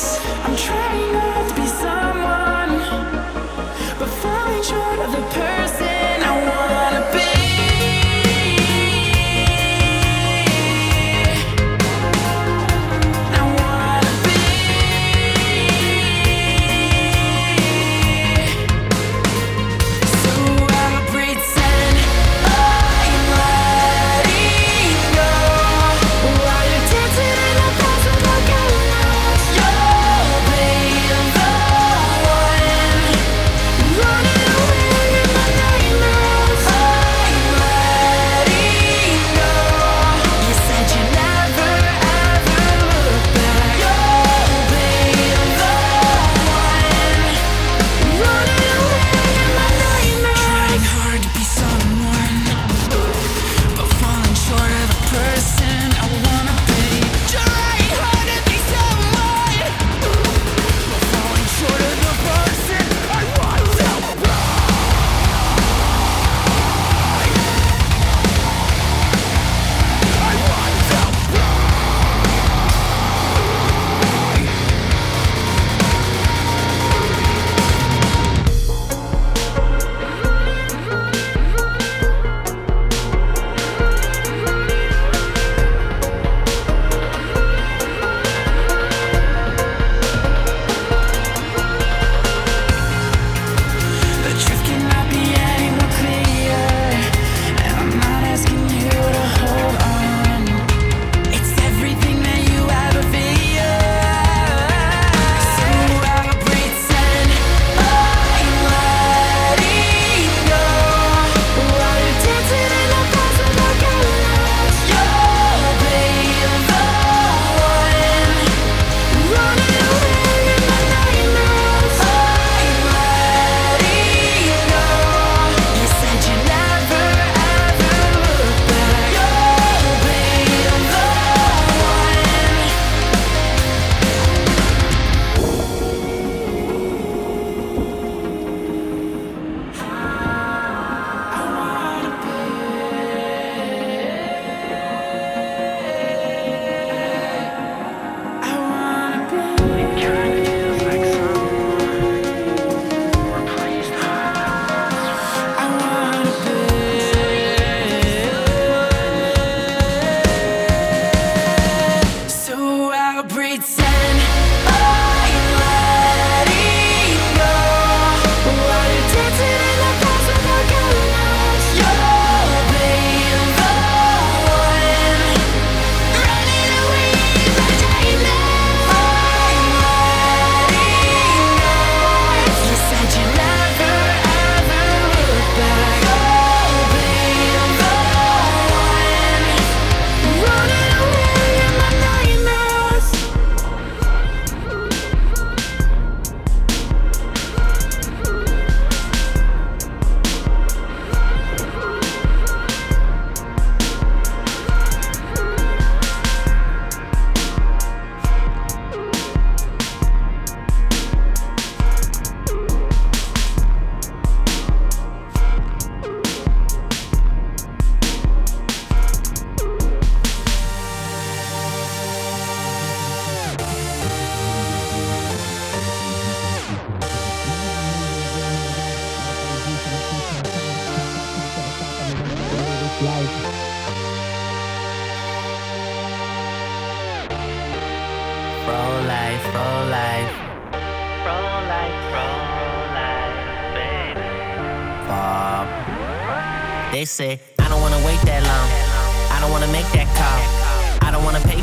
I'm trying.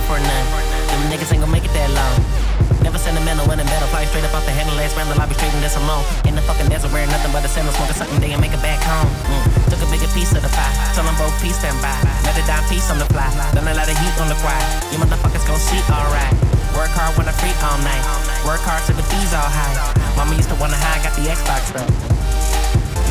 For none. Them niggas ain't gonna make it that long. Never sentimental when in battle, fly straight up off the handle. Last round, the lobby trading this alone. In the fucking desert, wearing nothing but a sandal, smoking something, they and make it back home. Mm. Took a bigger piece of the pie, tell them both peace stand by. Let it down piece on the fly, done a lot of heat on the quiet. You motherfuckers gon' see alright. Work hard when I free all night. Work hard till the fees all high. Mama used to wanna high, got the Xbox though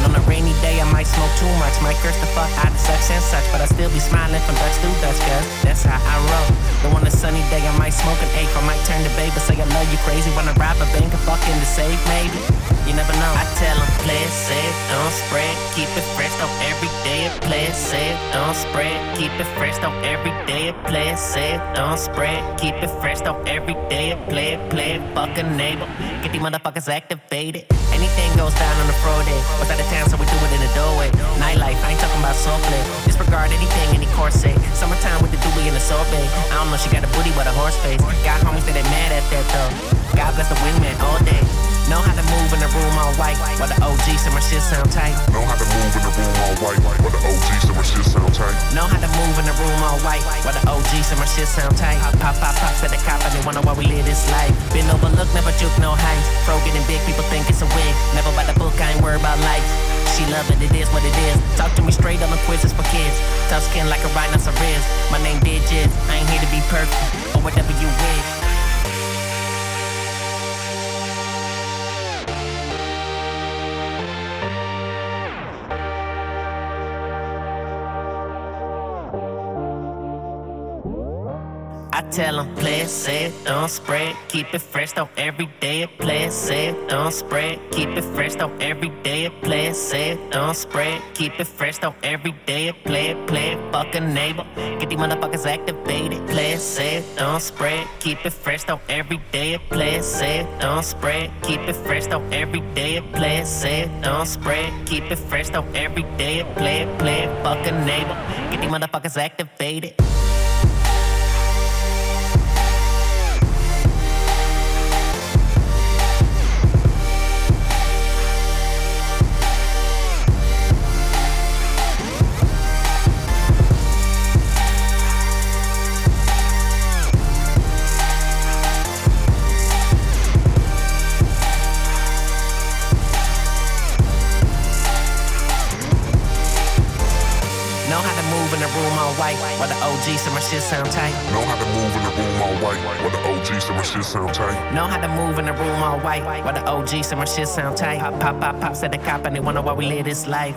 on a rainy day, I might smoke too much. Might curse the fuck out of such and such, but I still be smiling from Dutch to Dutch, cause that's how I roll. But on a sunny day, I might smoke an eighth. I might turn to babe, but say I love you crazy. When I rob a bank, a fucking to save, maybe. You never know. I tell them, play it safe, don't spread. Keep it fresh, though every day. Play it safe, don't spread. Keep it fresh, though every day. Play it safe, don't spread. Keep it fresh, though every day. Play it, play it, fuck neighbor. Get these motherfuckers activated. Anything goes down on the Friday. Was out of town, so we do it in the doorway. Nightlife, I ain't talking about softplay. Disregard anything, any corset. Summertime with the doobie in the sorbet. I don't know, she got a booty with a horse face. Got homies that move in the room all white. While the OG my shit sound tight. Know how to move in the room all white. While the OG my shit sound tight. Know how to move in the room all white. While the OG my shit sound tight. Pop, pop, pop, said the cop and they wonder why we live this life. Been overlooked, never juke, no heights. Pro getting big, people think it's a wig. Never by the book, I ain't worried about life. She love it, it is what it is. Talk to me straight on the quizzes for kids. Tough skin like a rhinoceros. My name Digits. I ain't here to be perfect or whatever you wish. Tell them, play safe, don't spread. Keep it fresh, though every day. Play it safe, don't spread. Keep it fresh, though every day. Play it safe, don't spread. Keep it fresh, though every day. Play it, play it, fuck a neighbor. Get these motherfuckers activated. Play it safe, don't spread. Keep it fresh, though every day. Play it safe, don't spread. Keep it fresh, though every day. Play it safe, don't spread. Keep it fresh, though every day. Play it, play it, fuck a neighbor. Get these motherfuckers activated. Shit sound tight. Know how to move in the room all white. While the OG say my shit sound tight. Know how to move in the room all white. While the OG say my shit sound tight. Pop, pop, pop, pop, said the cop and they wonder why we live this life.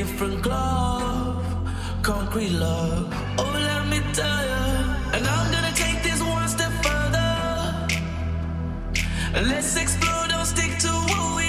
different glove, concrete love. Oh, let me tell you, and I'm gonna take this one step further. Let's explore, don't stick to what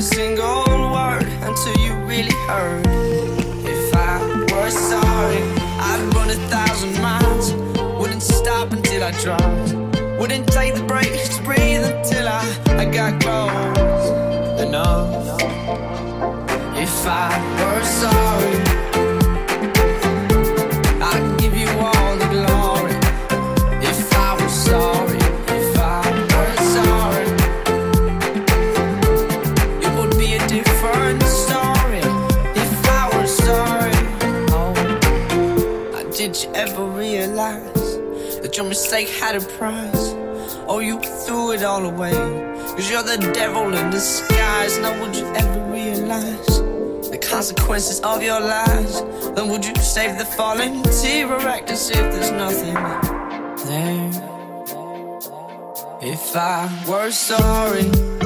single. realize that your mistake had a price. Oh, you threw it all away. Cause you're the devil in disguise. Now, would you ever realize the consequences of your lies? Then, would you save the fallen, tear or act as if there's nothing there? If I were sorry.